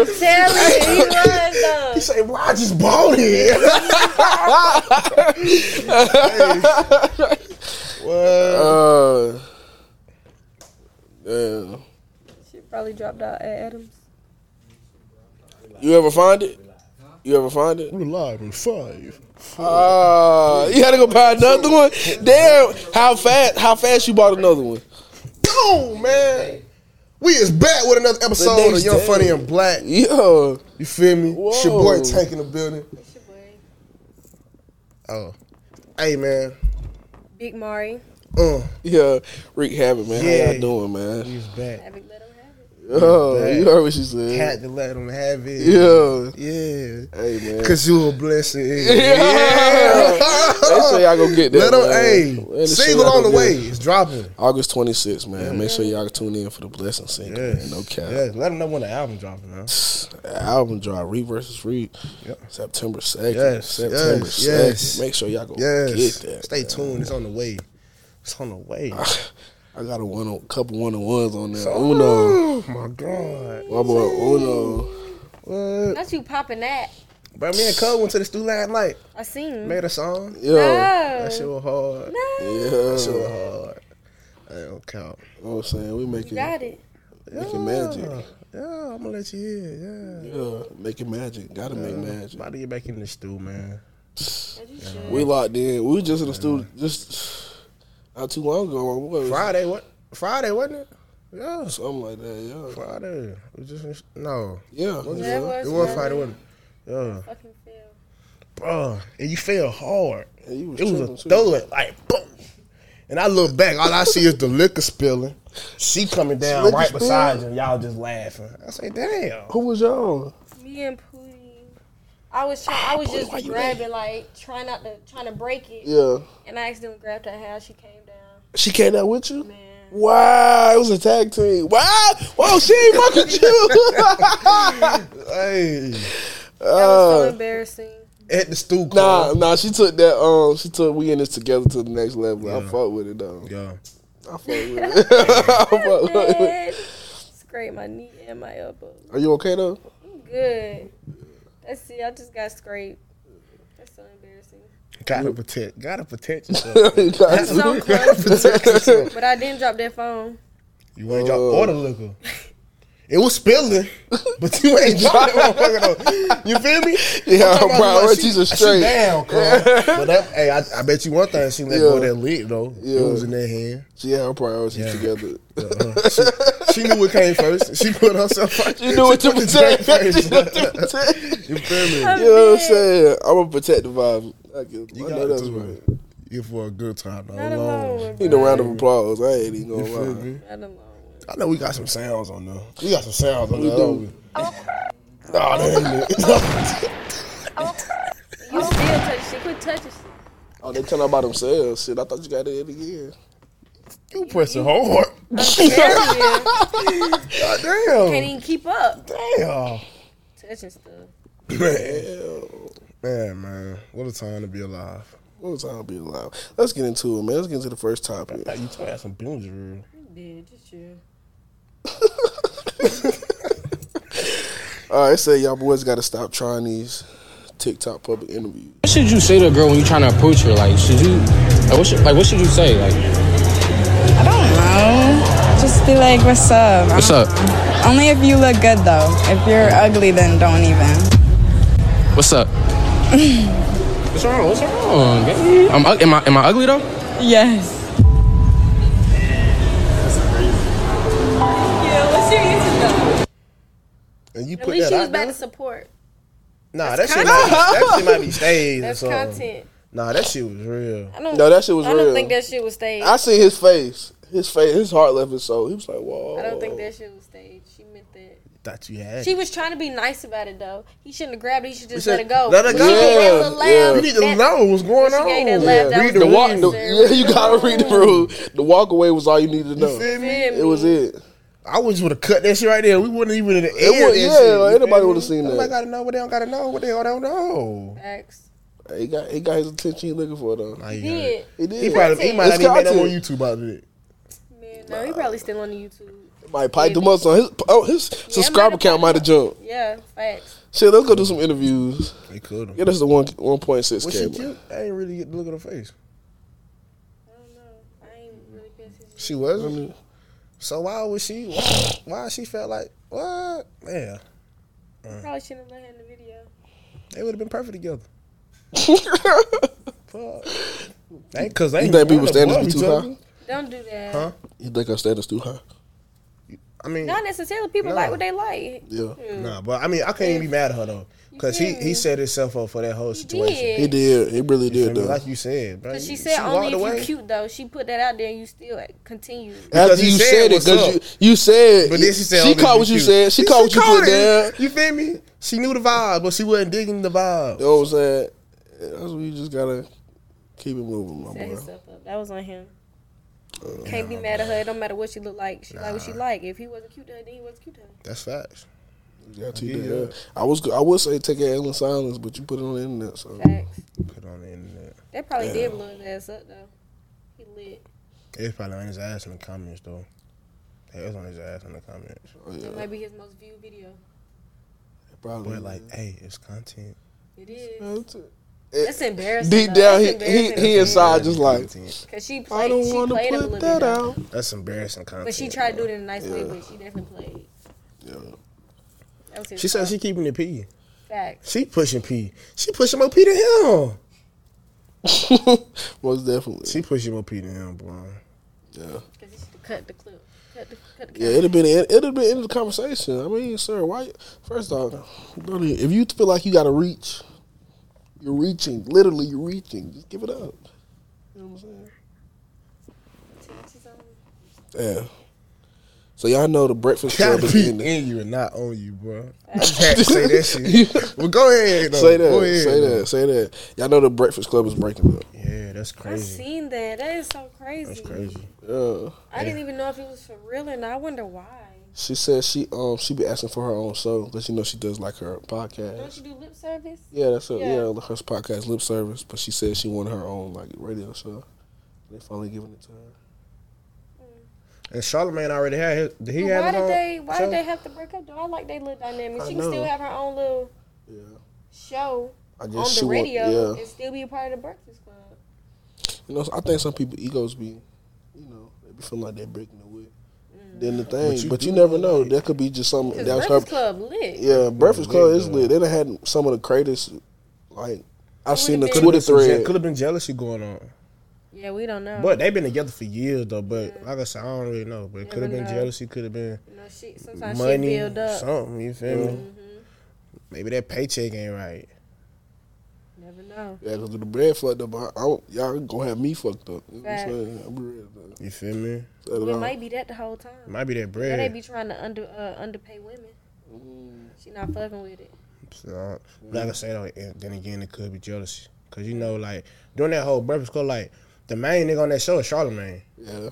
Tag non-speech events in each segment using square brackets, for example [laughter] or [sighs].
I'm [laughs] telling you, he was though. He say, "Well, I just bought it." What? Uh, yeah. She probably dropped out at Adams. You ever find it? You ever find it? We're live in five. Uh, you had to go buy another one. Damn, how fast? How fast you bought another one? Boom, man. We is back with another episode of next Young day. Funny and Black. Yo, You feel me? It's your boy Whoa. Tank in the building. Oh, hey man. Big Mari. Uh, yeah, Rick Habit, man. Yeah. How y'all doing, man? he's back. Havoc let him have it. Oh, you heard what she said. Had to let him have it. Yeah. Yeah. Hey, man. Cause you a blessing. Yeah. Make sure y'all go get that. Let man. hey, sure on the way. it. It's dropping. August 26th, man. Make sure y'all tune in for the blessing single. Yes. Man. No cap. Yeah, let him know when the album dropping, man. Album drop, Read versus Read, Yep. September 2nd. Yes, September yes, 2nd. yes. Make sure y'all go Yes. get that. Stay man. tuned. It's on the way. It's on the way. Ah, I got a one on, couple one on ones on there. Uno. Oh my god. My boy Uno. What? Not you popping that. But me and Cole went to the studio last night. I seen. Made a song. Yo. That shit was hard. Yeah. That shit was hard. I don't count. You know what I'm saying? We You making, got it. making magic. Yeah, I'm gonna let you hear. Yeah. Yeah, making magic. Gotta make magic. About to get back in the stew, man. As you should. We locked in. We was just in the studio just not too long ago. What was? Friday, what? Friday, wasn't it? Yeah. Something like that, yeah. Friday. We just in, no. Yeah. Was Yeah, it? it was It was Friday. Friday, wasn't it? Yeah. Fucking feel. Bro, and you fell hard. Yeah, you was It was a tripping, too. thud, like boom. And I look back, all I see is the liquor spilling. She coming down Liquor right spill? beside you, and y'all just laughing. I say, damn. Who was y'all? Me and Pootie. I was trying. I ah, was Pootie, just grabbing, like trying not to, trying to break it, Yeah. and I accidentally grabbed her hair. She came down. She came out with you? Man, Wow, it was a tag team. Wow, whoa, she ain't [laughs] fuck with you. [laughs] Hey. that was so Uh, embarrassing. At the stew nah, club. nah, she took that. Um, she took we in this together to the next level. I fuck with it though. Yeah. I fuck with it. [laughs] I fuck with it. Scrape my knee and my elbow. Are you okay though? I'm good. That's it. I just got scraped. That's so embarrassing. Gotta protect. Gotta protect [laughs] yourself. You got So to. close, protect yourself. but I didn't drop that phone. You ain't drop oh. all the liquor. It was spilling, [laughs] but you ain't drop that motherfucker though. You feel me? Yeah, I'm talking about priorities she- are straight. She down, [laughs] cuz. but that, hey, I, I bet you one thing. She let go of that lid though. Yeah. It was in their hand. She had her priorities Yeah. together. Uh-huh. she, she knew what came first. She put herself [laughs] first. You knew what to protect. drink You knew what to protect. You feel me? You know what I'm saying? I'm gonna protect the vibe. I, You I got know that's right. You for a good time though. Not alone. alone. Need a round of applause. I ain't even gonna lie. Not alone. I know we got some sounds on there. We got some sounds on We there. do. don't? Nah, that ain't it. [laughs] Oh. You still touch shit. Quit touching shit. Oh, they telling about themselves. Shit, I thought you got it again. you pressing hard. [laughs] Serious. God damn. Can't damn. even keep up. Damn. Touching stuff. Man. man, man. What a time to be alive. What was time to be alive? Let's get into it, man. Let's get into the first topic. Hey, you told me some business real. Yeah, just chill. All right, say y'all boys got to stop trying these TikTok public interviews. What should you say to a girl when you're trying to approach her? Like, should you, like, what should, like, what should you say? Like, I don't know. Just be like, what's up? what's up? Only if you look good, though. If you're ugly, then don't even. What's up? [laughs] what's wrong? What's wrong? I'm, ug- am I, am I ugly though? Yes. And you At put least that she was out back there? to support. Nah, that That's shit, might be, that shit might be [laughs] staged That's or something. content. Nah, that shit was real. I don't. No, that shit was real. I don't think that shit was staged. I seen his face. His face, his heart left his soul. He was like, "Whoa." I don't think that shit was staged. She meant that. Thought you had. She was trying to be nice about it though. He shouldn't have grabbed it. He should just said, let it go. let her She go. gave that Yeah, laugh. yeah. You need to That- know what's going she on. gave that laugh. That Read was the The the walk, the, necessary. yeah, you gotta read the [laughs] rule. The walk away was all you needed to know. You feel? Feel me? It was it. I was would have cut that shit right there. We wouldn't even in the air. would- yeah, shit, like, anybody would've seen that. Somebody gotta know what they don't gotta know. What they all don't know. Facts. He got he got his attention he looking for though. Nah, he He did. He did. He probably he might It's not even make no more. YouTube out of it. Man, no, he probably still on the YouTube. Might pipe them up on his oh his subscriber count might have jumped. Yeah, facts. Shit, let's go do some interviews. They could have. Get us the one one point six Was she k. I ain't really get to look at her face. I don't know. I ain't really paying attention. She wasn't. So why was she? Why, [sighs] why she felt like what? Yeah, Probably shouldn't have let her in the video. they would have been perfect together. [laughs] Fuck. Ain't cause they You think people wanna standards be too high? Don't do that. Huh? You think our standards too high? I mean, Not necessarily. People No. like what they like. Yeah, hmm. nah, but I mean, I can't even be mad at her though, cause he he hmm. set himself up for that whole situation. He did. he did. He really did though. Like you said, bro. Cause she said only if away. you cute though. She put that out there and you still continue. After Because he you said said it, because you, you said, But then she said, she "Oh, caught what you cute." said. She caught what you caught put down. You feel me? She knew the vibe, but she wasn't digging the vibe. You know what I'm saying? That's what you just gotta keep it moving, my Set boy. up. That was on him. Uh, Can't be mad at her. It don't matter what she look like. She like what she like. If he wasn't cute to her, then he wasn't cute to her. That's facts. Yeah, yeah. yeah. I was, I would say take it in silence, but you put it on the internet, so Facts. Put it on the internet. They probably did blow his ass up though. He lit. It's probably on his ass in the comments though. It was on his ass in the comments. oh, yeah, That might be his most viewed video. It probably. But like, hey, it's content. It is. That's it. That's embarrassing. Deep though. down, he That's he, embarrassing he to inside just like Cause she I played. don't She want to played him a put little that bit. out. That's embarrassing content. But she tried to do it in a nice way, Yeah. but she definitely played. Yeah. That was his She said fault. she keeping it P. Facts. She pushing P. She pushing more P than him. [laughs] Most definitely. She pushing more P than him, bro. Yeah. Cause he should cut the clip. Cut the, cut the Yeah, it'd have been it'd have been in the conversation. I mean, sir, why? First off, brother, if you feel like you got to reach, you're reaching. Literally, you're reaching. Just give it up. You know what I'm saying? Yeah. So y'all know the Breakfast Club Gotta is be ending. in you and not on you, bro. [laughs] I just had to say that shit. [laughs] Well, go ahead. Though. Say that. Go ahead, say though. that. Say that. Y'all know the Breakfast Club is breaking up. Yeah, that's crazy. I crazy. seen that. That is so crazy. That's crazy. Yeah. I didn't even know if it was for real, and I wonder why. She said she um she be asking for her own show because you know she does like her podcast. Don't podcast. you do lip service? Yeah, that's her. Yeah. Yeah, her podcast lip service. But she said she wanted her own like radio show. They finally giving it to her. And Charlemagne already had his. Did he But have why did they? Why show? did they have to break up? Though I like they little dynamic. She can still have her own little Yeah. show I on guess she the want. radio Yeah. and still be a part of the Breakfast Club. You know, I think some people egos be, you know, they be feeling like they're breaking the whip. Then the thing, but you you, never know, know. like- That could be just some. Because That was Breakfast her. Club lit. Yeah, Breakfast Club is though. lit. They done had some of the greatest, like I've seen the would've been- Could have been jealousy going on. Yeah, we don't know. But they've been together for years though. But like I said, I don't really know. But it could have been know. jealousy. Could have been you know, shit. Sometimes money. shit build up. Something. You feel me? Mhm. Maybe that paycheck ain't right. Never know. Yeah, because the bread fucked up. I, I don't, y'all gonna have me fucked up. You know what I'm saying? I'm real. You feel me? Set it It off. might be that the whole time. Might be that Yeah, bread. they be trying to under uh, underpay women. Mm. She not fucking with it. So, like I said, though, and then again, it could be jealousy. Cause you know, like during that whole Breakfast Club, like the main nigga on that show is Charlemagne. Yeah.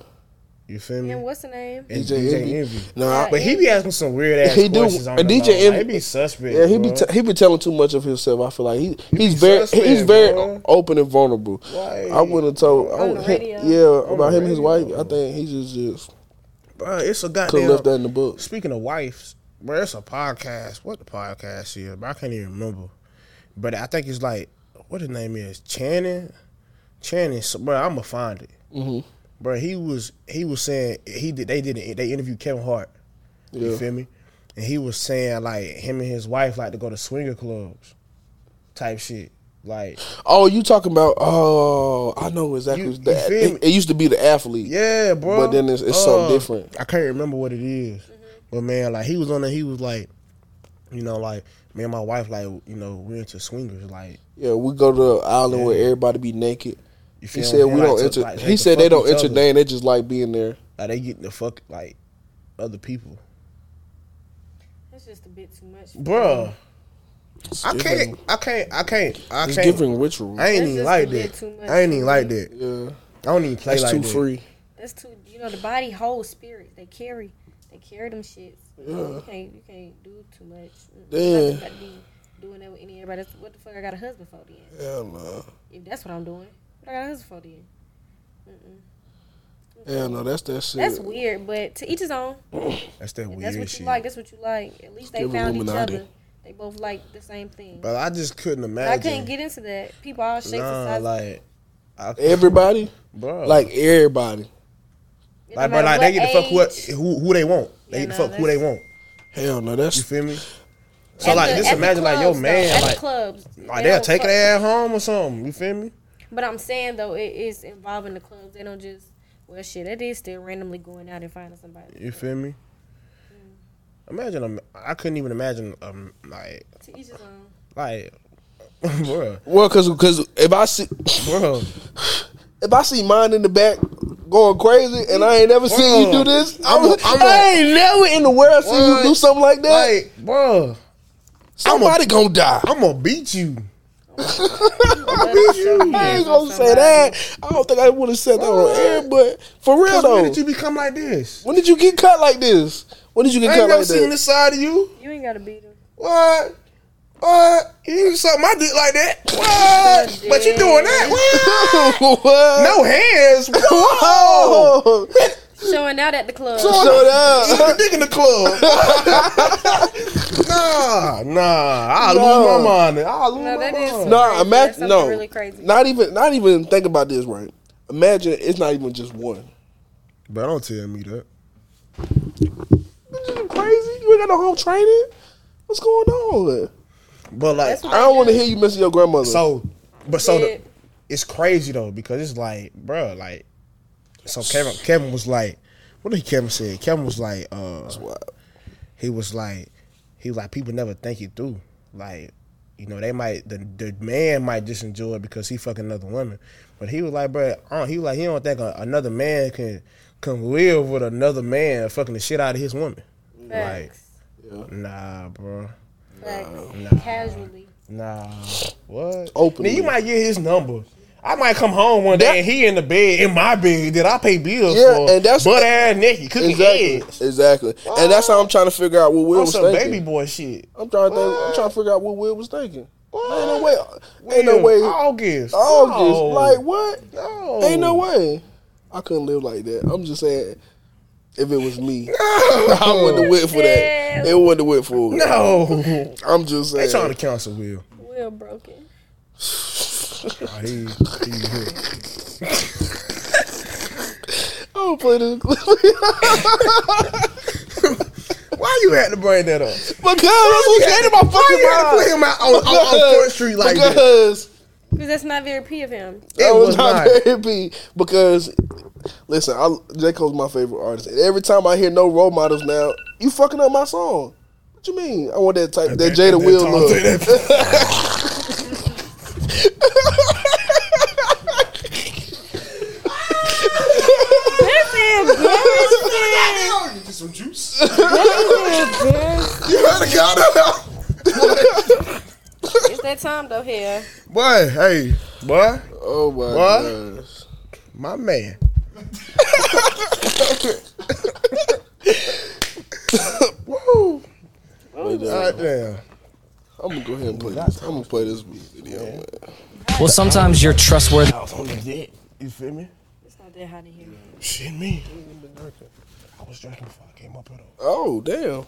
You feel me? And what's the name? And DJ DJ, Envy. Envy. No, I- But he be asking some weird ass He do- questions on and the DJ low. Like, he be suspect. Yeah, he be bro. t- he be telling too much of himself. I feel like he he's be very suspect, he's very bro. open and vulnerable. Like, I wouldn't have told. I would, the him- radio. yeah, On about the him and his wife. radio. I think he just just bro, it's a could goddamn. left that in the book. Speaking of wives, bro, it's a podcast. What the podcast is? But I can't even remember. But I think it's like what his name is Channing. Channing, so, bro. I'm gonna find it. hmm Bro, he was he was saying he did they did it, they interviewed Kevin Hart. You Yeah. feel me? And he was saying like him and his wife like to go to swinger clubs, type shit. Like Oh, you talking about? Oh, I know exactly. You- what you that, feel me? it, it used to be the athlete. yeah, bro. But then it's- it's something uh, different. I can't remember what it is. Mm-hmm. But man, like he was on there. He was like, you know, like me and my wife, like you know, we're into swingers. Like Yeah, we go to the island where everybody be naked. You He said we Like, don't to- enter. like, he to said they don't each other. entertain. They just like being there. Like they getting the fuck like other people, That's just a bit too much. for Bruh. I can't. I can't. I can't. I can't. giving ritual. I ain't even like that. too much I ain't even like that. yeah, I don't even play that's like too that. free. That's too. You know, the body holds spirit. They carry. They carry them shits. Yeah. You can't. You can't do too much. Yeah. I gotta be doing that with any everybody. What the fuck? I got a husband for then. Hell no. If that's what I'm doing, what I got a husband. Mm-mm. Yeah, no, that's that shit. That's weird, but to each his own. [coughs] That's that If weird that's what shit. you like. That's what you like. At least they Give found each other. They both like the same thing. but I just couldn't imagine. I couldn't get into that. People all shapes and Nah, sizes. like, I, Everybody, bro, like everybody. It like, no bro, like they get to fuck age. who, who who they want. They Yeah, get to nah, fuck who they want. Hell no, that's You feel me? So At like, the- just at the imagine like your clubs, though, man, like, the clubs. like they they'll don't take fuck- their ass home or something. You feel me? But I'm saying though, it is involving the clubs. They don't just well, shit. It is still randomly going out and finding somebody. You feel me? Imagine, um, I couldn't even imagine, um, like, To each his own. like, [laughs] bro, well, cause cause if I see bro, if I see mine in the back going crazy and I ain't never seen you do this, I'm I'm, a- I'm a- I ain't never in the world seen you do something like that. like, bro, Somebody gonna die. I'm gonna beat you. I ain't gonna say that. I don't think I would have said that on air, but for real though, when did you become like this? when did you get cut like this? When did you get I ain't never like seen that? this side of you. You ain't gotta beat him. What? What? You ain't suck my dick like that? What? but you doing that? What? [laughs] what? No hands. [laughs] Whoa. Showing out at the club. shut out. Suck a dick in the club. [laughs] nah, nah. I'll No. lose my mind. I'll lose No, my that is mind. No, crazy. imagine That's no, really crazy. not even, not even think about this. Right? Imagine it's not even just one. But don't tell me that. This is crazy. You ain't got no home training. What's going on? But like, I don't want to hear you missing your grandmother. so, but so Yeah. the, it's crazy though because it's like, bro, like, so Kevin, Kevin was like, what did Kevin say? Kevin was like, uh, he was like, he was like, people never think it through. Like, you know, they might the the man might just enjoy it because he fucking another woman, but he was like, bro, uh, he was like, he don't think a, another man can can live with another man fucking the shit out of his woman. Like, Facts. nah, bro. Facts. Nah. Casually. Nah. What? Openly. Now, you might get his number. I might come home one day That- and he in the bed in my bed that I pay bills Yeah, for. and that's- butt ass naked cooking exactly, eggs. exactly, and that's how I'm trying to figure out what Will On was some thinking. baby boy shit. I'm trying to, think, I'm trying to figure out what Will was thinking. Ain't no way, ain't no Will, way, August. August, No. like what? no. Ain't no way. I couldn't live like that. I'm just saying, if it was me, [laughs] I wouldn't have went for that. Yeah. It wouldn't have went for it. No. I'm just saying. They trying to cancel Will. Will broken. [sighs] [sighs] [sighs] Oh, he, he here. [laughs] I'm gonna play this clip. [laughs] Why you had to bring that up? because that's what came to my Why fucking you had to mind. put him out on, on, on Front Street like that? because Because that's not very P of him. that It was was not not. very big. Because listen, I, J Cole's my favorite artist, and every time I hear no role models now, you fucking up my song. What you mean? I want that type that, Jada Will Tom look. [laughs] said that. Get some juice. you heard [laughs] the It's that time though here. Boy, hey, boy, Oh my What? gosh. my man. [laughs] Woo. God damn. I'm gonna go ahead and play this. I'm gonna play this video, man. Well, sometimes you're trustworthy. I was on the deck. You feel me? It's not that hot in here. Shit, me. I was drinking before I came up here. though. Oh damn.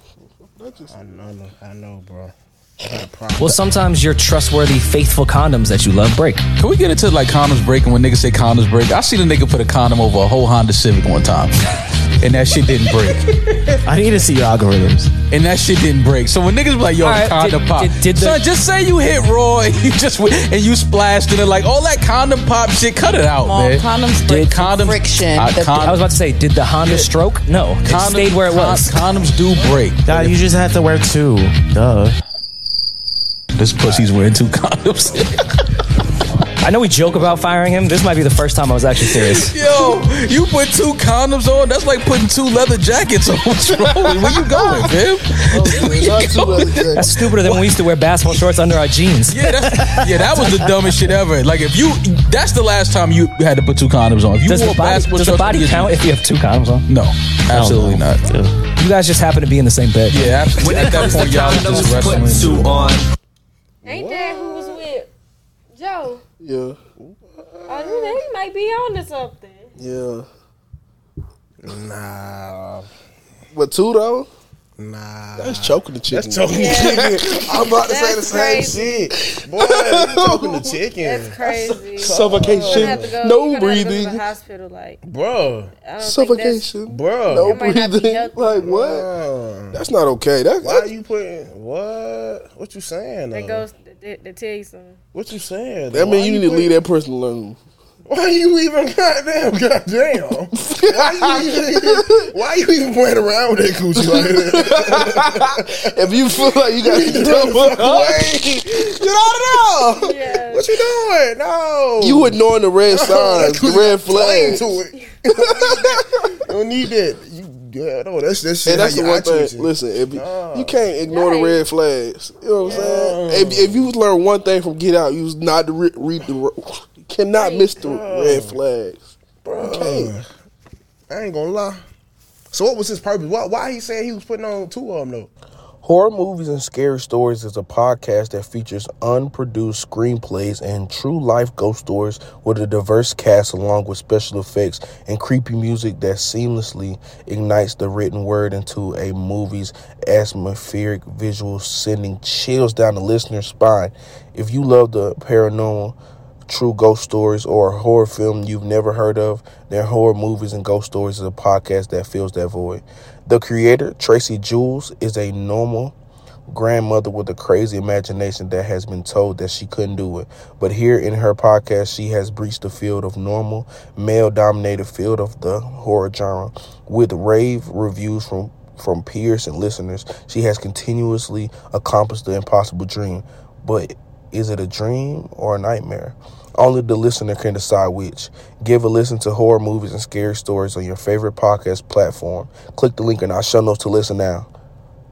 Just- I know, I know, bro. I got a problem. Well, sometimes your trustworthy, faithful condoms that you love break. Can we get into like condoms breaking when niggas say condoms break? I seen a nigga put a condom over a whole Honda Civic one time, [laughs] and that shit didn't break. I need to see your algorithms. And that shit didn't break. So when niggas be like, "Yo, All right, the condom did- pop," did- did the- son, just say you hit Roy, [laughs] you just went- and you splashed in it like all that condom pop shit. Cut it out, Well, man. condoms Did break from condoms friction. That- con- I was about to say, did the Honda stroke? No, it stayed where it con- was. condoms do break. Nah, you just have to wear two. Duh. This pussy's wearing two condoms. [laughs] I know we joke about firing him. This might be the first time I was actually serious. [laughs] Yo, you put two condoms on. That's like putting two leather jackets on. [laughs] What's wrong? Where you going, man? Oh, not too much, Jack. That's stupider than when we used to wear basketball shorts under our jeans. Yeah, that's, yeah, that was the dumbest shit ever. Like if you, that's the last time you had to put two condoms on. If you Does wore the body, basketball does the body you- count if you have two condoms on? No, absolutely not. You guys just happen to be in the same bed. Yeah, absolutely. At that point, y'all was just wrestling. Ain't that who was with Joe? Yeah, I Oh, he might be on to something. yeah. Nah, But two though, nah. that's choking the chicken. That's choking Yeah. the chicken. [laughs] I'm about to say the That's same shit. Boy, choking the chicken. That's crazy. [laughs] Suffocation. gonna have to go, no you're gonna have to go to breathing. the hospital, like Bro, I don't Think Suffocation. bro. No That might not be breathing. Like what? Bro. That's not okay. That, Why that, you putting what? What you saying? that's, that though? goes. They, they tell you something. What you saying? that though? mean Why you need to leave that person alone. Why are you even goddamn goddamn? why you even, why you even playing around with that coochie like that? [laughs] if you feel like you got to Get get the fuck away. Get out of there. Yeah. What you doing? No. You ignoring the red [laughs] signs, the red Flame flags. to it. You don't need that. You yeah, no, that's that's shit. And that's the one thing. Listen, if you, Nah. you can't ignore the red flags. You know what I'm saying? If, if you learn one thing from Get Out, you was not to re- read the. You cannot miss the red flags. Bro, I ain't gonna lie. So what was his purpose? Why why he said he was putting on two of them though? Horror Movies and Scary Stories is a podcast that features unproduced screenplays and true life ghost stories with a diverse cast along with special effects and creepy music that seamlessly ignites the written word into a movie's atmospheric visuals, sending chills down the listener's spine. If you love the paranormal, true ghost stories or a horror film you've never heard of, then Horror Movies and Ghost Stories is a podcast that fills that void. The creator, Tracy Jules, is a normal grandmother with a crazy imagination that has been told that she couldn't do it. But here in her podcast, she has breached the field of normal, male dominated field of the horror genre. With rave reviews from from peers and listeners, she has continuously accomplished the impossible dream. But is it a dream or a nightmare? Only the listener can decide which. Give a listen to horror movies and scary stories on your favorite podcast platform. Click the link in our show notes to listen now.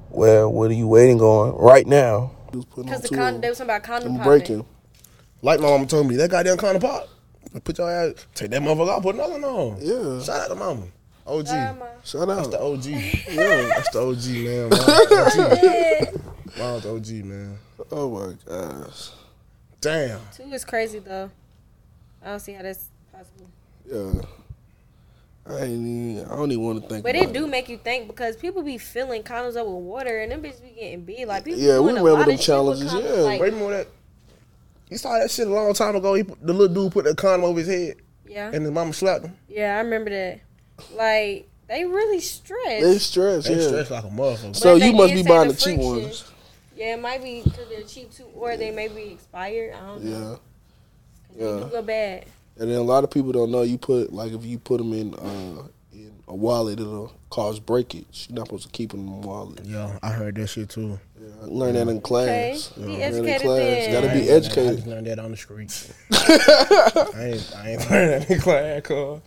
Well, what are you waiting on right now? Because the con- they was talking about condom I'm popping. breaking. Like my mama told me, that goddamn kind of pop. Put your ass, take that motherfucker out, put another one on. Yeah. Shout out to mama. OG. Shout That's out. the OG. [laughs] yeah, that's the OG, man. Mom's OG. Mom's OG, man. Oh my gosh. Damn. Two is crazy though. I don't see how that's possible. Yeah. I ain't even, I don't even want to think But about it do make you think because people be filling condoms up with water and them bitches be getting big. Like people Yeah, we doing a remember lot them of shit with challenges, condoms, yeah. Like, Remember that? You saw that shit a long time ago. He put, the little dude put the condom over his head, yeah, and his mama slapped him. yeah, I remember that. Like they really stress. They stress, They yeah. stressed like a motherfucker. So you must be buying the the cheap ones. Yeah, it might be because they're cheap too, or they may be expired. I don't know. Yeah. They Yeah. do go bad. And then a lot of people don't know you put like if you put them in uh in a wallet it'll cause breakage. You're not supposed to keep them in a wallet. Yeah, I heard that shit too. I learned that in class. Okay. Be Learn that in educated class. then. Gotta be ain't- I educated. just learned that on the street. [laughs] I ain't, I ain't [laughs] learned that in class, cuz.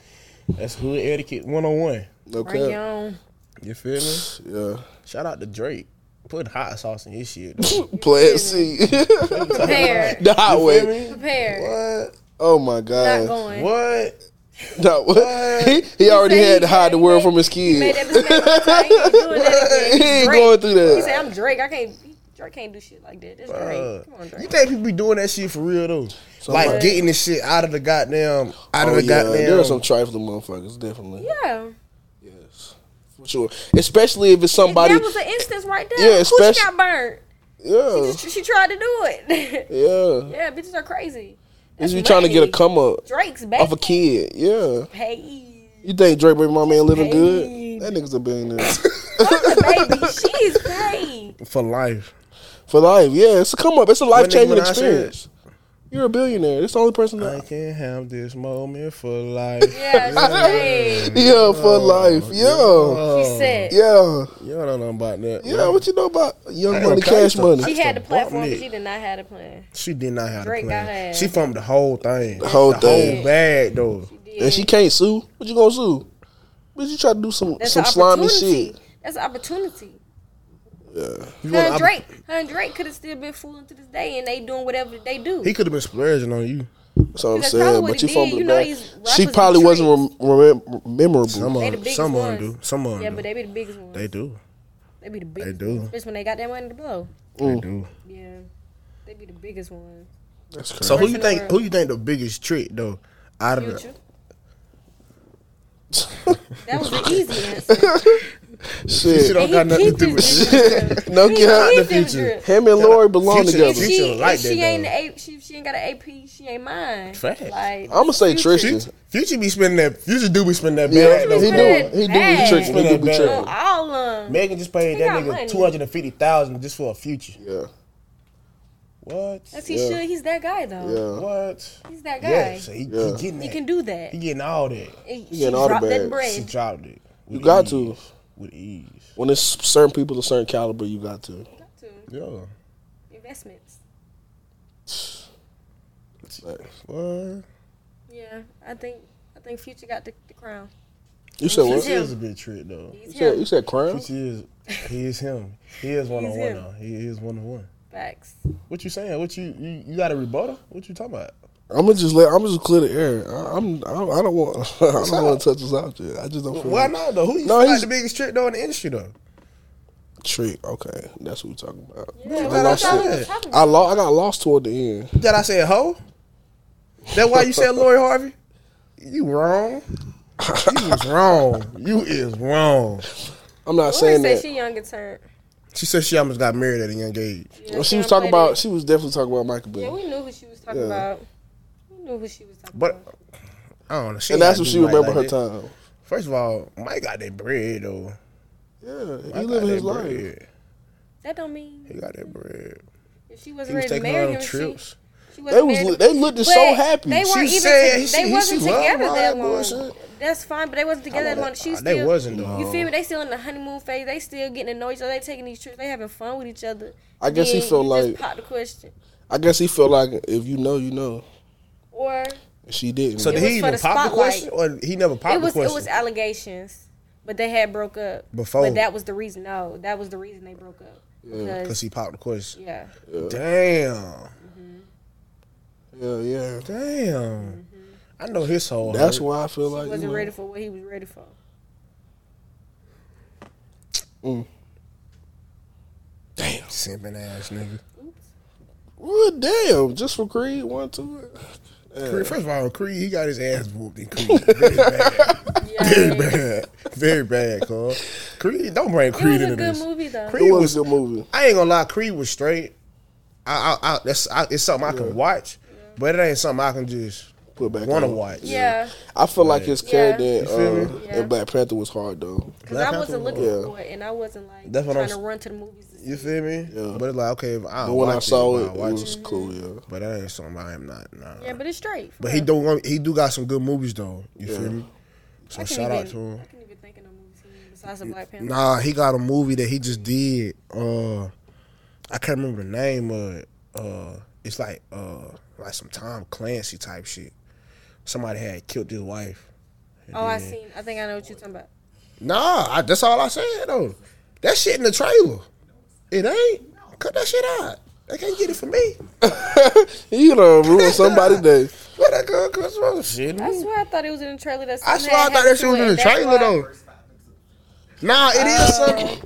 That's hood etiquette 101. No Bring your cap. own. You feel me? Yeah. Shout out to Drake. Put hot sauce in his shit. though. Play it see. Prepare. [laughs] the hot You way. feel? Prepare. What? Oh my god. Not god. going. What? [laughs] No, what? He, he already said had to hide the made- word from his He [laughs] made kid. that mistake one time. He ain't that. He ain't Drake. going through that. He said, "I'm Drake. I can't. Drake can't do shit like that. That's Uh, Drake. Come on, Drake. you Drake." think people be doing that shit for real though? Somebody- like getting this shit out of the goddamn, out Oh of the yeah, goddamn. there are some trifling motherfuckers, definitely. Yeah. Yes, for sure. Especially if it's somebody. That was an instance right there. Yeah, Yeah, especially- She got burnt. Yeah, She, she tried to do it. [laughs] yeah. yeah, bitches are crazy. Is you trying to get a come up Drake's back. off a kid? Yeah. Paid. You think Drake baby mama ain't living Paid. good? That nigga's a billionaire Fuck the baby. [laughs] She's paid. for life. for life. Yeah, it's a come up. It's a life changing Nicki Minaj experience. You're a billionaire. It's the only person I that. can have this moment for life. [laughs] Yeah, she's paid. Yeah, for oh, life. Yeah, She said. Oh. yeah, You don't know about that. yeah. What you know about Young I Money, Cash gonna Money? She had the Bump platform, but she did not have the plan. She did not have Drake the got plan. her She ass. from the whole thing. The whole the thing. whole bag though. And she can't sue. What you gonna sue? But you try to do some That's some slimy shit. That's an opportunity. You Her want and opp- Drake, her and Drake could have still been fooling to this day, and they doing whatever they do. He could have been splurging on you. That's what I'm That's saying. But you fumbled. You know back. She probably wasn't rem- remem- memorable. Some They of the them, biggest some of them do. Some of them yeah, do. but they be the biggest ones. They do. They be the biggest. They do. Ones. Just when they got that money to blow. Mm. They do. Yeah, they be the biggest ones. That's crazy. So who you think? Who you think the biggest trick though? Out of Future. the That was the [laughs] easy answer. [laughs] Future Shit. don't got nothing to do with them shit. [laughs] No He cap. keep them future. Him and Lori belong Future- together. If Future she, like if she ain't though. a, she, she ain't got an AP, she ain't mine. Fact. Like I'm gonna say Future- Tristan. Future be spending that. Future do be spending that Yeah, bag. he do. spending He do be bag. tricking. He do be Spending tricking. all of them. Megan just paid that nigga two hundred and fifty thousand just for a future. Yeah. What? As he Yeah. should. He's that guy though. Yeah. What? He's that guy. Yeah, so he, Yeah. he getting that. He can do that. He getting all that. He, she getting all the dropped that bags. She dropped it. You got ease. to. With ease. When it's certain people of certain caliber, you got to. too. Yeah. Investments. What? Yeah, I think I think Future got the, the crown. You said He's what? He him. is a big trick though. He's You said, him. you said crown? Future is. He is him. He is one on one him. though. He is one on one. Facts. What you saying? What you you, you got a rebuttal? What you talking about? I'm gonna just let. I'm gonna just clear the air. I, I'm. I, I don't want. [laughs] I don't want to touch this out yet. I just don't feel. Why like- not though? Who you No, no, like the biggest trick though in the industry though? Trick. Okay, that's what we're talking about. Yeah, I that's lost all it. we I lost. I got lost toward the end. That I said ho? That why you said [laughs] Lori Harvey? You wrong. You was [laughs] wrong. You is wrong. I'm not Lori saying said that. she young and turned. She said she almost got married at a young age. Yeah, Well, she was talking about. that. She was definitely talking about Michael Yeah, Bell. we knew who she was talking Yeah. about. We knew who she was talking But about. I don't know. She and that's what she do Mike remember her that. time. First of all, Mike got that bread though. Yeah, Mike he living that his life. bread. That don't mean He got that bread. if she wasn't He was ready to taking her marry on him. She, trips. she They wasn't was. married. li- They looked so But happy. They weren't She even. said to- he- they he- wasn't she loved together all that that long. bullshit. That's fine, but they wasn't together that long. She was They still. wasn't, though. You feel me? They still in the honeymoon phase. They still getting to know each other. They taking these trips. They having fun with each other. I guess he Then felt you like- just pop the question, I guess he felt like if you know, you know. Or She didn't. So did he even the pop the question, or he never popped it was the question? it question? was allegations, but they had broke up Before. But that was the reason. No, that was the reason they broke up. because Because he popped the question. yeah, Damn, yeah, yeah. damn. mhm I know his whole. That's hurt. why I feel like he like. wasn't you know, ready for what he was ready for. Damn, simping ass nigga. Well, damn, just for Creed, one to it. Creed, first of all, Creed, he got his ass whooped in Creed. [laughs] Very bad. Very bad. Very bad, cuz. Creed, don't bring It Creed was a into good this. movie though. Creed It was was. a good movie. I ain't gonna lie, Creed was straight. I, I, I that's I, it's something I can watch, but it ain't something I can just Put back want to on. watch. Yeah, I feel like his Yeah. character You feel uh. Yeah. in Black Panther was hard though. because I wasn't Panther, looking yeah. for it, and I wasn't like That's what trying I'm to run to the movies. To see You feel me? Yeah. But it's like okay, if I But don't when I saw it, it, I'll it watch was it. cool. Yeah. But that ain't something I am not. Nah. Yeah, but it's straight. for But he real. do he do got some good movies though. You Yeah. feel me? So I can't shout out to him. I can't even think of no movies he in besides the Black Panther. Nah, he got a movie that he just did. Uh, I can't remember the name of it. Uh, it's like uh, like some Tom Clancy type shit. Somebody had killed his wife. Oh, I seen. I think I know what you're talking about. Nah, I, that's all I said though. That shit in the trailer. It ain't. Cut that shit out. They can't get it for me. [laughs] You done ruined somebody's [laughs] day. What that girl cause some shit. I swear I thought it was in the trailer. That's I something swear I thought that shit was in the trailer why- though. Nah, it is something.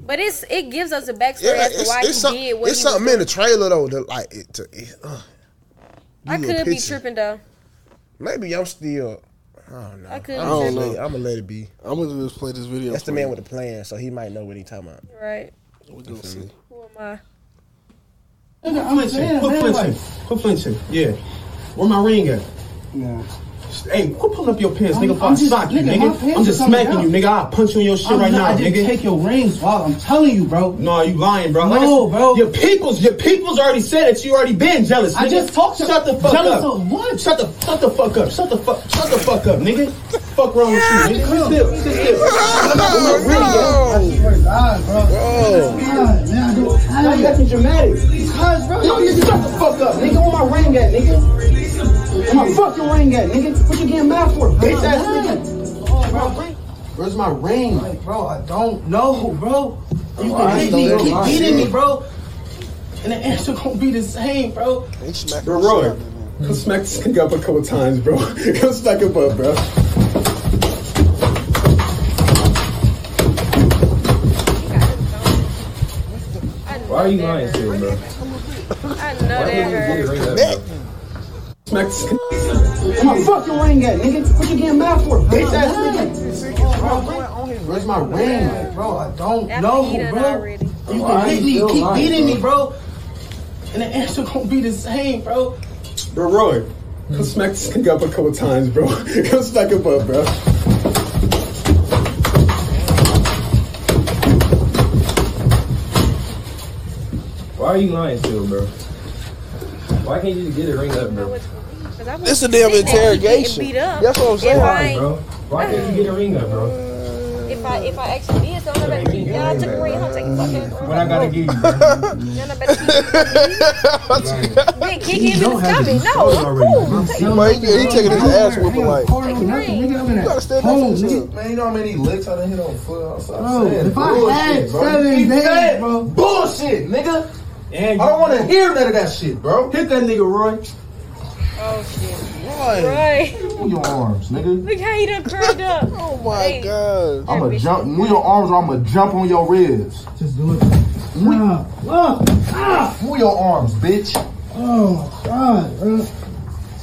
But it's it gives us a backstory Yeah, as to it's, why it's, he some, did what it's he something in the trailer though that like it. To, it uh, I you a could be tripping though. Maybe I'm still. I don't know. I could I'm don't gonna know. let it- I'm gonna let it be. I'm gonna just play this video. That's the man you. with the plan, so he might know what he talking about. Right. We gonna see. Who am I? Flinching. Quit flinching. Quit flinching. Yeah. Where my ring at? Nah. Hey, quit pulling up your pants, nigga. If I I'm just- sock you, nigga, my nigga. pants I'm just are coming smacking you, down. nigga. I'll punch you in your shit I'm right not- now, I didn't nigga. take your rings, dog. I'm telling you, bro. No, you lying, bro. No, I- bro. Your people's, your people's already said that you already been jealous. I nigga. just talked to- Shut the fuck jealous up. of what? Shut the, shut the fuck up. Shut the fuck, shut the fuck up, nigga. Fuck wrong with you, nigga. Sit still, sit still. Where my ring at? I swear to God, bro. Bro, God, man, I don't Stop acting dramatic. Because, bro, Yo, nigga, shut the fuck up, nigga. Where my ring at, nigga? Where my fucking ring at, nigga? What you getting mad for, bitch ass nigga? Oh, bro. Where's my ring? Like, bro, I don't know, bro. You Oh, can hit me, know. keep beating me, bro. And the answer gonna be the same, bro. He smacked Bro, Roy, out of him. come smack this nigga up a couple times, bro. [laughs] come smack him up, bro. Why are you lying to him, bro? I know that hurt. that, Smack this. Where my fucking ring at, nigga? What you getting mad for, bitch ass nigga? Where's my ring, bro? I don't After know, bro. already. You can hit me, keep beating me, bro. And the answer [laughs] gonna be the same, bro. Bro, Roy, come smack this nigga up a couple times, bro. [laughs] come smack him up, bro. Why are you lying to him, bro? Why can't you just get a ring up, bro? This is a damn interrogation. That's what I'm saying. Why, bro? Why can't you get a ring up, bro? if I, if I actually did something, I better keep. Y'all took a ring [laughs] home, take a fucking. What I gotta give you, bro? Y'all not better keep. Then kick him in the stomach. No, I'm cool. Take But he, he taking his ass whooping like. You gotta stand up for yourself. Man, you know how many licks I done hit on foot? I'm so- I'm Bro, if I had seven days, bro. Bullshit, nigga. And I don't want to hear none of that shit, bro. Hit that nigga, Roy. Oh shit. Roy. Right. Move your arms, nigga. Look how he done curled up. [laughs] Oh my Hey. god. I'm gonna jump. Move your arms, or I'm gonna jump on your ribs. Just do it. Ah, ah, ah. Move your arms, bitch. Oh, God, bro.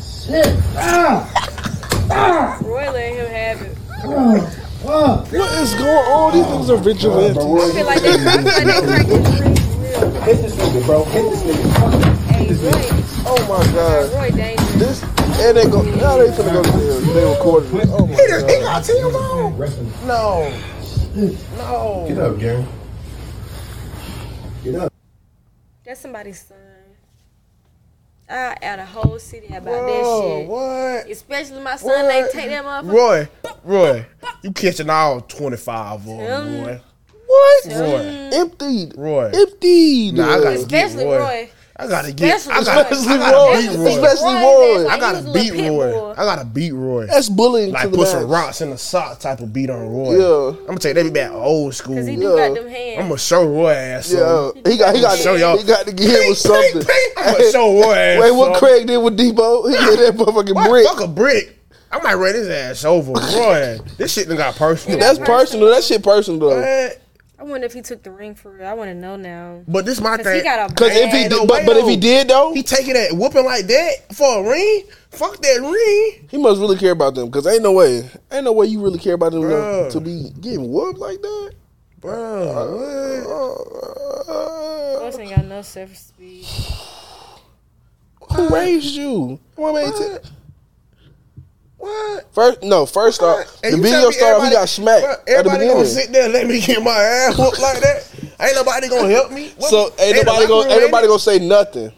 Shit. Ah. Roy let him have it. Ah. Ah. What is going on? These things are vigilantes. I feel like they, I feel like they cracked his ring for real. Hit this nigga, bro. Hit this nigga. Hey, Oh my god. This and they go. Now they finna go to jail. They recorded it. Oh my He god. got Tim on. No. No. Get up, Gary. Get up. That's somebody's son. I out a whole city about Bro, that shit. what? Especially my son, they take that motherfucker. Roy, Roy, you catching all 25 of them, him. Roy. What? Roy, Emptied. Roy. Emptied. Nah, I gotta Especially get Roy. Roy. I gotta get. I Especially gotta, Especially I gotta Roy. beat Roy. Especially Roy, Roy. I gotta he beat Roy. bull. I gotta beat Roy. That's bullying Like to the put some max. rocks in the sock type of beat on Roy. Yeah. I'm gonna take that back old school. Cause he I'm do Yeah. got them hands. gonna show Roy ass. Yeah, something. he got he got Show y'all. he got to get hit with [laughs] something. I'm gonna show Roy ass. Wait, what something. Craig did with Debo? He did that motherfucking What? brick. Fuck a brick. I might run his ass over, Roy. this shit done got personal. That's personal. That shit personal though. What? I wonder if he took the ring for real. I want to know now. But this my thing. he got a Cause if he did, but, but if he did though, He taking that whooping like that for a ring? Fuck that ring. he must really care about them. Cause ain't no way, ain't no way you really care about them Bruh. to be getting whooped like that. Bro, uh, what? Uh, uh. Boss ain't got no self speed. Who raised you? What made it? What? First, no. First off, And the video started. off, He got smacked Bruh, at the Everybody gonna beginning. sit there and let me get my ass whooped like that? Ain't nobody gonna help me. What- So ain't the nobody gonna ain't nobody gonna say nothing.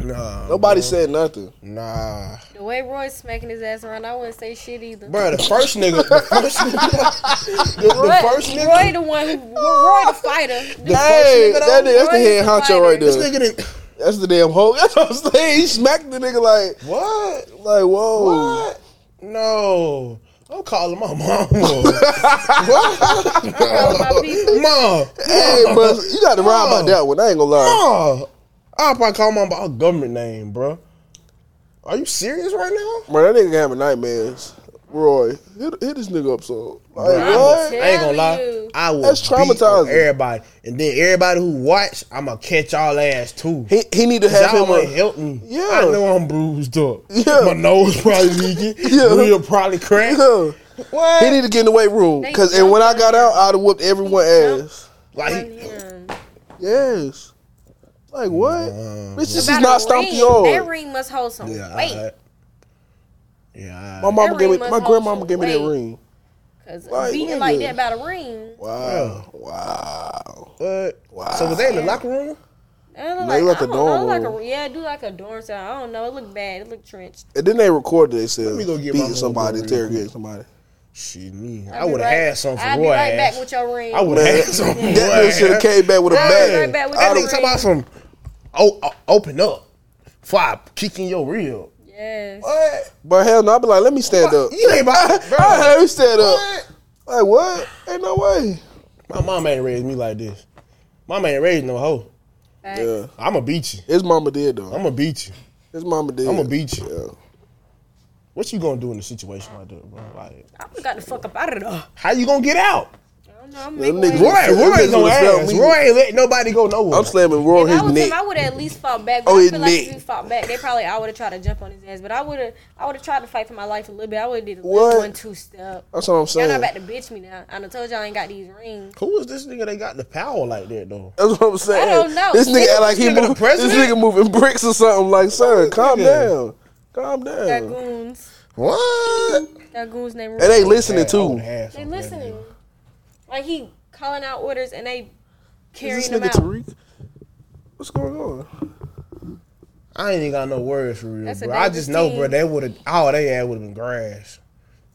Nah, Nobody said nothing. nah. The way Roy's smacking his ass around, I wouldn't say shit either. Bro, the first nigga, the first nigga, [laughs] the, the first nigga, Roy the one who, Roy the fighter. [laughs] the Hey, first nigga, that though, nigga, that's the head is the honcho right this there. nigga didn't. That's the damn hoe. [laughs] That's what I'm saying. He smacked the nigga like, What? like whoa. What? No. I'm calling my mom. [laughs] My. Mom. Hey, bro, you got to ride about that one. I ain't gonna lie. Mom. I'll probably call my mom by her government name, bro. Are you serious right now? Bro, that nigga having nightmares. Roy, hit, hit this nigga up so. Like, I ain't gonna lie. you. I will That's beat everybody, and then everybody who watch, I'm gonna catch y'all ass too. He he need to have Y'all him. might A, help me. Yeah. I know I'm bruised up. Yeah. My nose probably leaking. [laughs] yeah, will probably cracked. yeah. What? He need to get in the weight room. Cause and when I got out, I'd have whooped everyone ass. like Run he, him. Yes. Like what? Bitch, this is not a stomp ring, you That ring must hold some yeah, weight. I, yeah. My mama gave me. My hold grandmama gave me that ring. Cause Like, beating like that about a ring. Wow. Wow. What? Wow. So was they in the locker room? It look They like, like I a don't know, dorm like a, yeah, it do like a dorm cell. I don't know. It looked bad. It looked trenched. And then they recorded themselves me go get my beating somebody, homeboy real interrogating somebody. Shit, me. I'll I would have right- had something for I'll be Roy right ass. back with your ring. I would have Man, had something. that nigga should have came back with a I'll be bag. right back with That your nigga talking about some. Oh, oh, open up. Before I kick in your rib. Yes. What? But hell no, I be like, let me stand up. You ain't about bro. [laughs] I let me stand up. What? Like what? Ain't no way. My mom ain't raised me like this. Mama ain't raised no hoe. Facts. Yeah, I'ma beat you. his mama did though. I'ma beat you. His mama did. I'ma beat you. Yeah. What you gonna do in a situation like that, bro? Like, I got the fuck up out of there. how you gonna get out? I don't I'm Them making niggas- Roy, them Roy is on ass. me. Roy ain't let nobody go nowhere. I'm slamming Roy on If I was neck. him, I would have at least fought back. But Oh, I his feel like neck. if he fought back, they probably I would have tried to jump on his ass. But I would have I would have tried to fight for my life a little bit. I would have did a What? little one two step. That's what I'm Y'all saying. not about to bitch me now. I done told y'all I ain't got these rings. Who is this nigga that got the power like that though? That's what I'm saying. I don't know. This nigga act like he This nigga the this nigga moving bricks or something. Like, sir, calm nigga. down, calm Got down. goons. What? Got goons named. And they listening I too. They listening. Like he calling out orders and they carrying Is carrying this them nigga out. Tariq? What's going on? I ain't even got no words for real, That's a bro. I dangerous just know, team. bro. They would have. All they had would have been grass.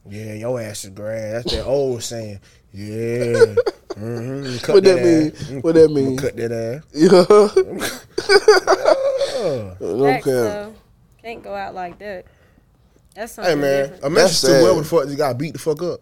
Yeah, your ass is grass. That's that old saying. Yeah. Mm-hmm. Cut What that ass. mean? What that I'ma mean? Cut that ass. [laughs] Yeah. no Facts, cap. though. Can't go out like that. That's Hey man, different. a message to sad. whoever the fuck you got beat the fuck up.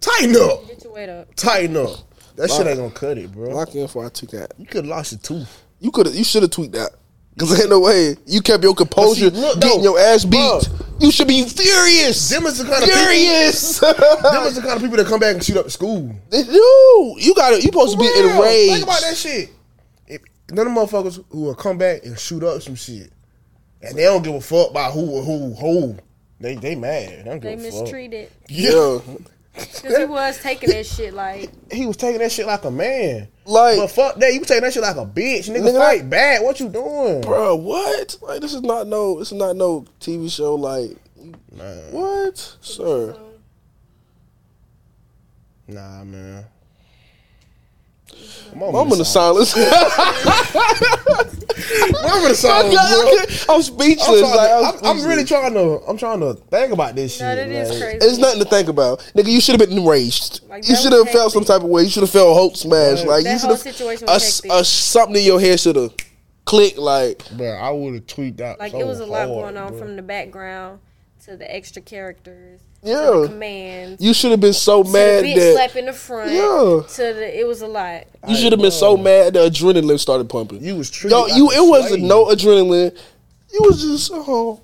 Tighten up. Get your weight up. Tighten up. That shit ain't gonna cut it, bro. Lock in before I took that. You could have lost your tooth. You could have. You should have tweaked that. Cause ain't no way you kept your composure, But see, look, getting though, your ass beat. bruh. You should be furious. Them is the kind of furious. people. [laughs] Them is the kind of people that come back and shoot up the school. They do. You got to You supposed to be Real. enraged. Think about that shit. If, none of them motherfuckers who will come back and shoot up some shit, and they don't give a fuck about who who who. They they mad. They don't They give a fuck. mistreated. Yeah. Because he was taking that shit like, He was taking that shit like a man. Like, But fuck that, you taking that shit like a bitch. Nigga, Nigga, fight back. What you doing? bro. What? Like this is not no. This is not no TV show. Like what, sir? Nah, man. I'm in the silence. I'm [laughs] [laughs] in the silence, bro. I'm speechless. I'm, like, to- I'm, I'm, I'm really trying to. I'm trying to think about this shit. no, that is like- crazy. It's nothing to think about, nigga. You should have been enraged. Like, you should have felt some type of way. You should have felt hope smash. Right. Like That you should have situation a, a something in your head should have clicked. Like Bro, I would have tweaked out. Like so it was a lot hard, going on bro. from the background to the extra characters, to Yeah. the commands, you should have been so to the mad bitch that slap in the front, Yeah. to the it was a lot. you should have been so mad the adrenaline started pumping. You was treated Yo, like you a it wasn't slave. no adrenaline. You was just oh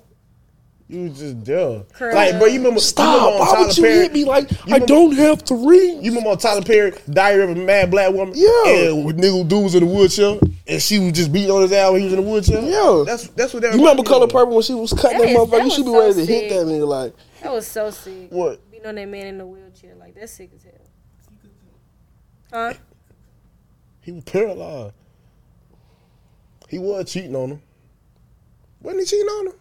You was just dumb. Curl Like, bro, you remember? stop. You remember on Why Tyler would you Perry? hit me like I remember- don't have the ring? You remember on Tyler Perry, Diary of a Mad Black Woman? Yeah. And with nigga dude was in the wheelchair, and she was just beating on his ass when he was in the wheelchair. Yeah. That's that's what that. You remember reminded me Color of. Purple when she was cutting That that, is- motherfucker? that You should was be ready so to hit sick. that nigga like That was so sick. What? Being on that man in the wheelchair, like that's sick as hell. Huh? He was paralyzed. He was cheating on him. Wasn't he cheating on him?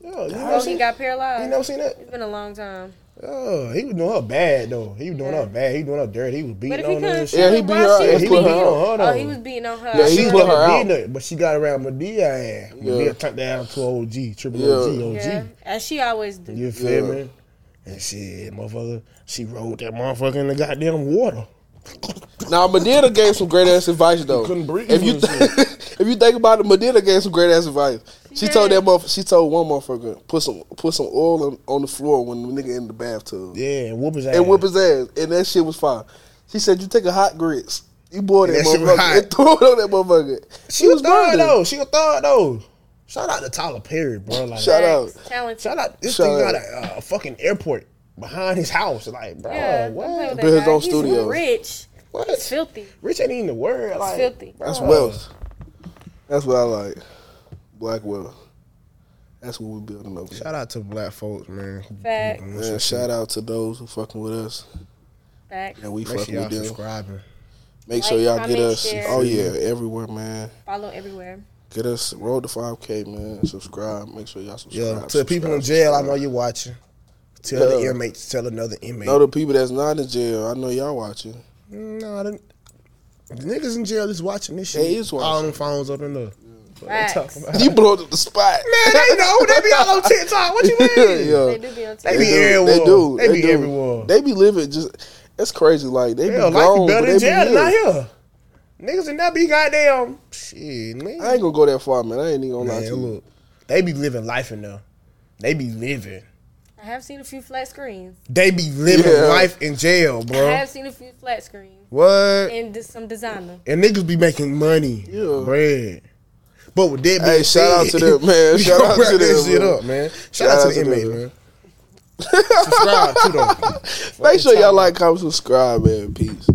Yeah, you oh, never Oh, he seen, got paralyzed. you never seen that? It's been a long time. Oh, he was doing her bad though. He was doing her bad. He was doing her dirty. He was beating he on her. couldn't and shoot shit. Yeah, he beat her- she yeah, was beating her her? on her, Oh, he was beating on her. Yeah, he She put never her out. did nothing, but she got around Madea ass. Madea turned down to OG, triple OG, OG. Yeah, as she always do. You feel me? And shit, motherfucker, she rolled that motherfucker in the goddamn water. Now Madea gave some great ass advice though. couldn't breathe If you and [laughs] if you think about it, Madea gave some great ass advice. She told that motherfucker. She told one motherfucker put some put some oil on, on the floor when the nigga in the bathtub Yeah, and whoop his ass. and whip his ass, and that shit was fine. She said you take a hot grits, you boil that, that motherfucker and [laughs] throw it on that motherfucker. She was thug though. She was thug though. Shout out to Tyler Perry, bro. Like, Shout out. Talented. Shout out. This Shout thing out. got a, uh, fucking airport behind his house. Like, bro, Yeah, what? with Build his own studio. rich. What? He's filthy. Rich ain't even the word. Like, filthy. bro. That's wealth. That's what I like. Black wealth. That's what we're building up. Shout out to black folks, man. Facts. Man, shout out to those who fucking with us. Facts. And we Make fucking sure y'all with them. subscribing. Make sure y'all get us. share. Oh yeah, everywhere, man. Follow everywhere. Get us road to five K, man. Subscribe. Make sure y'all subscribe. Yeah, to the people in subscribe, jail, I know you're watching. Tell the inmates, tell another inmate. Know the people that's not in jail. I know y'all watching. No, the, the niggas in jail is watching this shit. They is watching. All them phones up in there. Facts. You blowed up the spot. Man, they [laughs] know. They be all on TikTok. What you mean? [laughs] yeah. They do be on They TV. be do. everywhere. They do. They be do. everywhere. They be living just. It's crazy. Like they Hell, be life gone, be better but in jail be than out here. here. Niggas in that be goddamn shit, man. I ain't gonna go that far, man. I ain't even gonna lie Man, to you. look, they be living life in there. They be living. I have seen a few flat screens. They be living Yeah. life in jail, bro. I bro. have seen a few flat screens What? and just some designer. And niggas be making money, Yeah. bread. But with that being Hey, shout out to them, man. [laughs] Shout out to that them, shit man. up, man. Shout, out to the inmate, man. [laughs] Subscribe too though. Make sure y'all like, comment, subscribe, man. Peace.